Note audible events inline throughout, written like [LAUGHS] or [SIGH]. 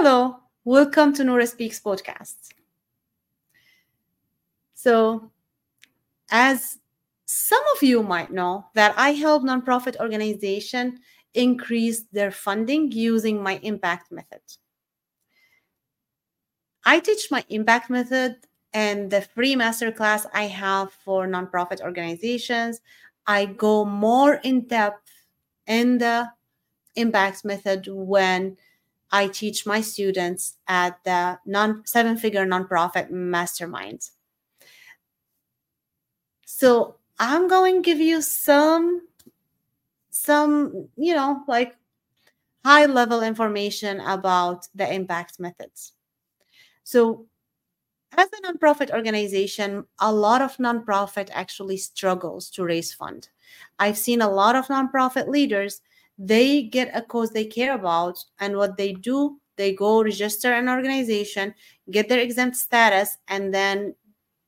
Hello, welcome to Noura Speaks podcast. So, as some of you might know that I help nonprofit organization increase their funding using my impact method. I teach my impact method and the free masterclass I have for nonprofit organizations. I go more in depth in the impact method when I teach my students at the non seven figure nonprofit mastermind. So I'm going to give you some some you know like high level information about the impact methods. So as a nonprofit organization, a lot of nonprofit actually struggles to raise fund. I've seen a lot of nonprofit leaders they get a cause they care about and what they do they go register an organization get their exempt status and then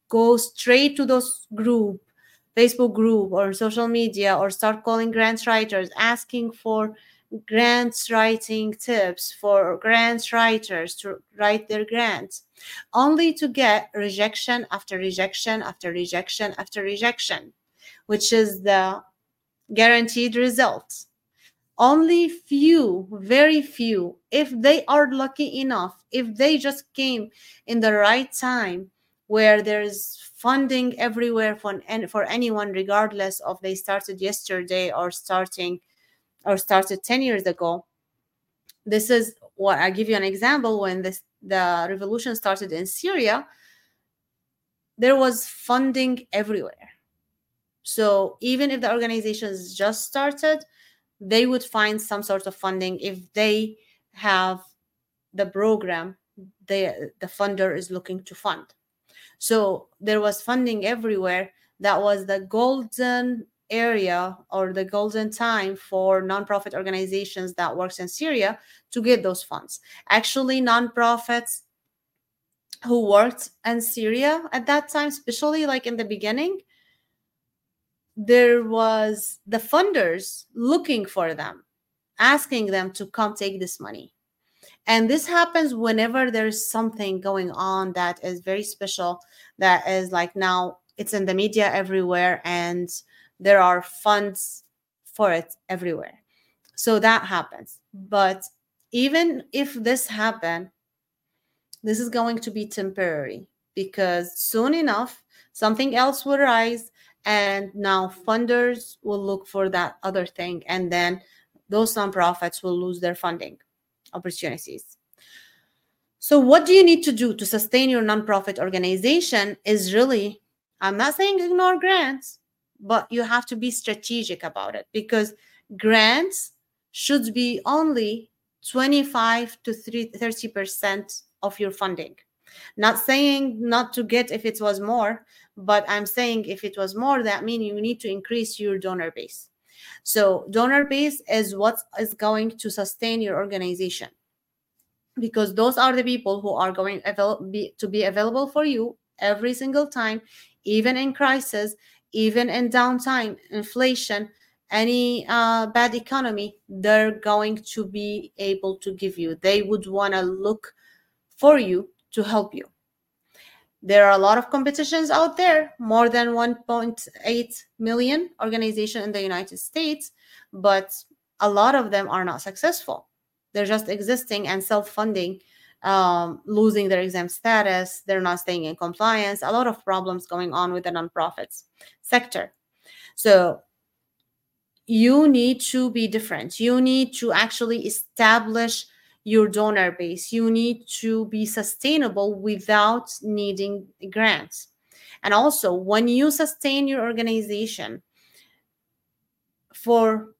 go straight to those group facebook group or social media or start calling grants writers asking for grants writing tips for grants writers to write their grants only to get rejection after rejection after rejection after rejection which is the guaranteed result only few very few if they are lucky enough if they just came in the right time where there's funding everywhere for, for anyone regardless of they started yesterday or starting or started 10 years ago. This is what i give you an example. When this the revolution started in syria there was funding everywhere. So even if the organizations just started they would find some sort of funding if they have the program the the funder is looking to fund. So there was funding everywhere. That was the golden area or the golden time for nonprofit organizations that works in syria to get those funds. Actually nonprofits who worked in syria at that time especially like in the beginning there was the funders looking for them, asking them to come take this money. And this happens whenever there's something going on that is very special, that is like now it's in the media everywhere and there are funds for it everywhere. So that happens. But even if this happen, this is going to be temporary because soon enough something else will rise and now funders will look for that other thing. And then those nonprofits will lose their funding opportunities. So what do you need to do to sustain your nonprofit organization is really i'm not saying ignore grants but you have to be strategic about it because grants should be only 25 to 30 percent of your funding not saying not to get if it was more but i'm saying if it was more that means you need to increase your donor base. So donor base is what is going to sustain your organization. Because those are the people who are going to be available for you every single time even in crisis even in downtime inflation any uh, bad economy they're going to be able to give you. They would want to look for you to help you. There are a lot of competitions out there more than 1.8 million organizations in the united states but a lot of them are not successful. They're just existing and self-funding um, losing their exempt status they're not staying in compliance a lot of problems going on with the nonprofits sector. So you need to be different. You need to actually establish your donor base. You need to be sustainable without needing grants. And also, when you sustain your organization for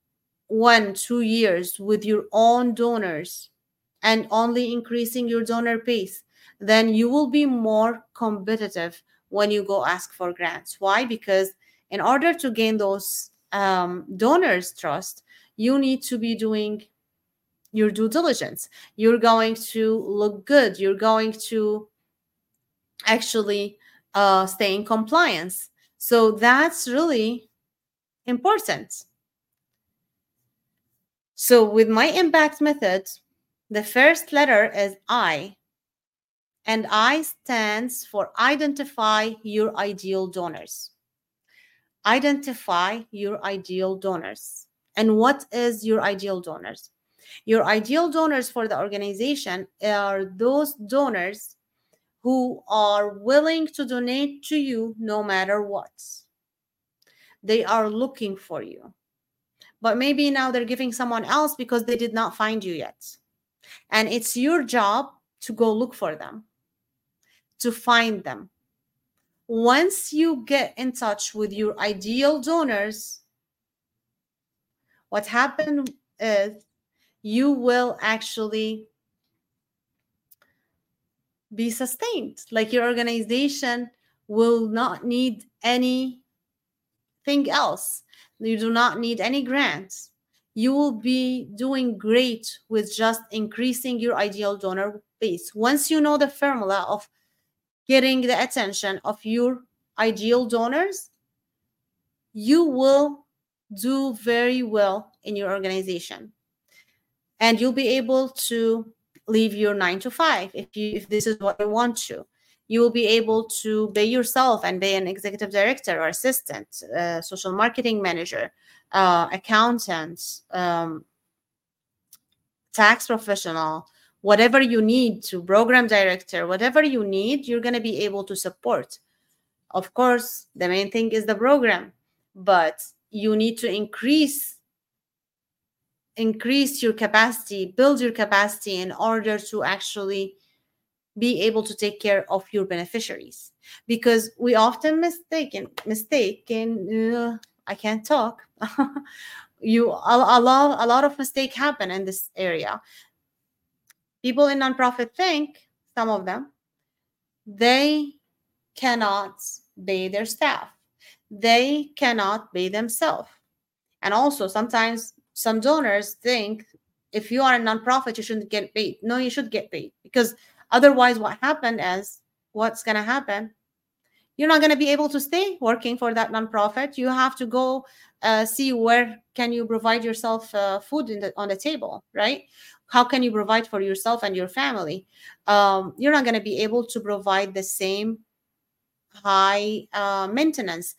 one, two years with your own donors and only increasing your donor base, then you will be more competitive when you go ask for grants. Why? Because in order to gain those um, donors' trust, you need to be doing your due diligence. You're going to look good. You're going to actually uh, stay in compliance. So that's really important. So with my impact method, The first letter is I, and I stands for identify your ideal donors. Identify your ideal donors. And what is your ideal donors? Your ideal donors for the organization are those donors who are willing to donate to you no matter what. They are looking for you. But maybe now they're giving someone else because they did not find you yet. And it's your job to go look for them, to find them. Once you get in touch with your ideal donors, what happened is you will actually be sustained. Like your organization will not need anything else. You do not need any grants. You will be doing great with just increasing your ideal donor base. Once you know the formula of getting the attention of your ideal donors, you will do very well in your organization. And you'll be able to leave your nine to five if you if this is what you want to. You will be able to be yourself and be an executive director or assistant uh, social marketing manager uh, accountant um, tax professional whatever you need to program director whatever you need you're going to be able to support. Of course the main thing is the program but you need to increase increase your capacity, build your capacity in order to actually be able to take care of your beneficiaries. Because we often mistaken mistaken uh, I can't talk. [LAUGHS] you a, a lot a lot of mistake happen in this area. People in nonprofit think some of them they cannot pay their staff. They cannot pay themselves. And also sometimes some donors think if you are a nonprofit, you shouldn't get paid. No, you should get paid because otherwise, what happened is what's going to happen? You're not going to be able to stay working for that nonprofit. You have to go uh, see where can you provide yourself uh, food the, on the table, right? How can you provide for yourself and your family? Um, you're not going to be able to provide the same high uh, maintenance.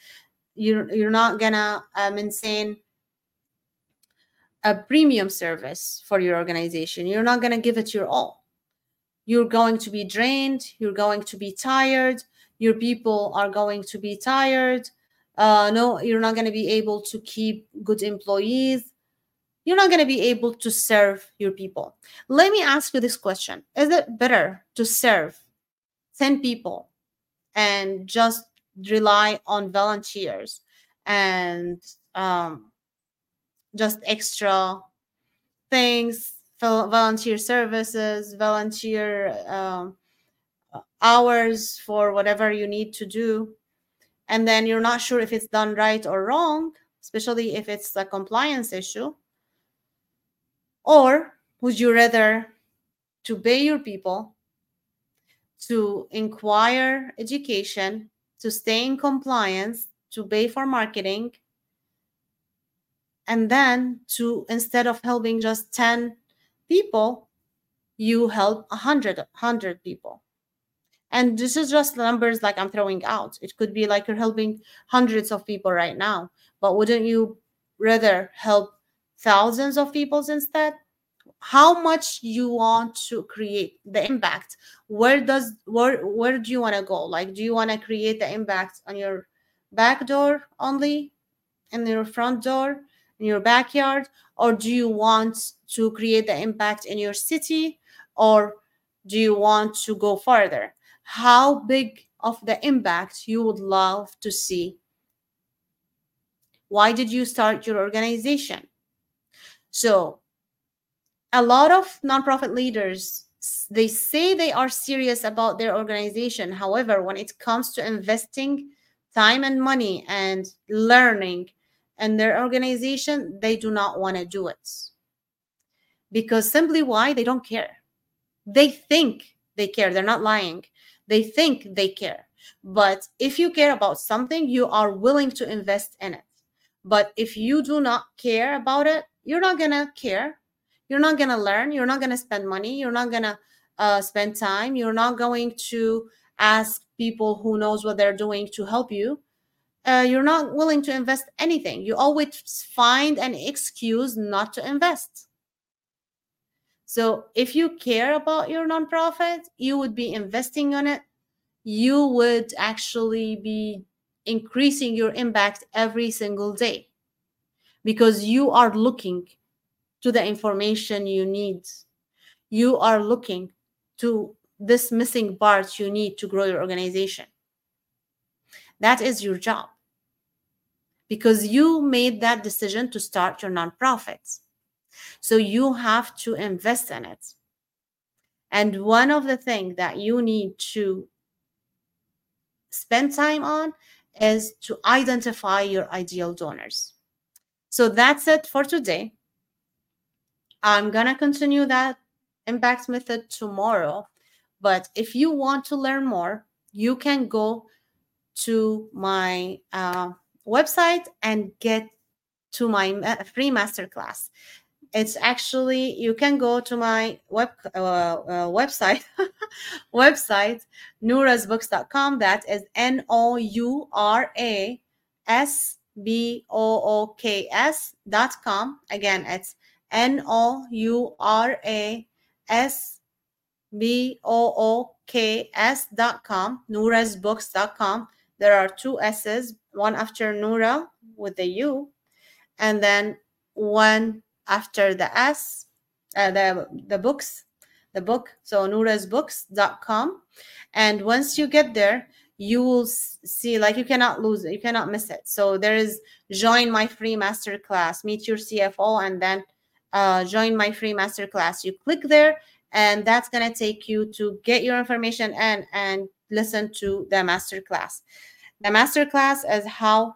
You're you're not gonna uh, maintain a premium service for your organization. You're not going to give it your all. You're going to be drained. You're going to be tired. Your people are going to be tired. Uh, no, you're not going to be able to keep good employees. You're not going to be able to serve your people. Let me ask you this question Is it better to serve 10 people and just rely on volunteers and um, just extra things volunteer services volunteer um, hours for whatever you need to do. And then you're not sure if it's done right or wrong especially if it's a compliance issue. Or would you rather to pay your people to inquire education to stay in compliance to pay for marketing and then to instead of helping just 10 people you help 100 100 people. And this is just numbers like i'm throwing out. It could be like you're helping hundreds of people right now but wouldn't you rather help thousands of people instead? How much you want to create the impact? Where does where where do you want to go? Like do you want to create the impact on your back door only? In your front door in your backyard or do you want to create the impact in your city or do you want to go further how big of the impact you would love to see? Why did you start your organization? So a lot of nonprofit leaders they say they are serious about their organization. However when it comes to investing time and money and learning and their organization, they do not want to do it. Because simply why? They don't care. They think they care. They're not lying. They think they care. But if you care about something, you are willing to invest in it. But if you do not care about it, you're not going to care. you're not going to learn you're not going to spend money you're not going to uh, spend time you're not going to ask people who knows what they're doing to help you uh, you're not willing to invest anything you always find an excuse not to invest so if you care about your nonprofit you would be investing on it you would actually be increasing your impact every single day because you are looking to the information you need. You are looking to this missing part you need to grow your organization. That is your job because you made that decision to start your nonprofit. So you have to invest in it. And one of the things that you need to spend time on is to identify your ideal donors. So that's it for today. I'm going to continue that impact method tomorrow. But if you want to learn more, you can go to my uh, website and get to my free masterclass. It's actually you can go to my web uh, uh, website [LAUGHS] website nourasbooks.com. That is N O U R A S B O O K S dot com. Again, it's N O U R A S B O O K S dot com, Nourasbooks dot com. There are two S's, one after Noura with the U, and then one after the S, uh, the, the books, the book. So nourasbooks.com. And once you get there, you will see like you cannot lose it you cannot miss it so there is join my free master class meet your cfo and then uh, join my free master class you click there and that's going to take you to get your information and and listen to the master class the master class is how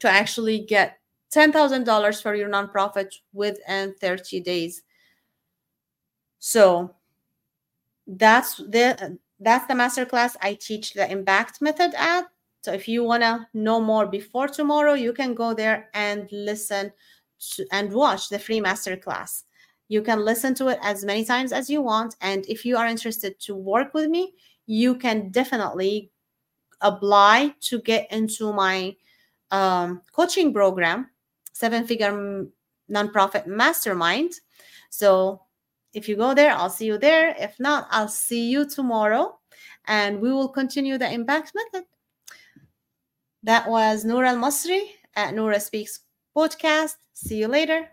to actually get $10000 for your nonprofit within 30 days so that's the that's the masterclass I teach the impact method at. So if you want to know more before tomorrow, you can go there and listen to, and watch the free masterclass. You can listen to it as many times as you want. And if you are interested to work with me, you can definitely apply to get into my um, coaching program, Seven Figure Nonprofit Mastermind. So if you go there, I'll see you there. If not, I'll see you tomorrow and we will continue the impact method. That was Noura Al Masri at Noura Speaks podcast. See you later.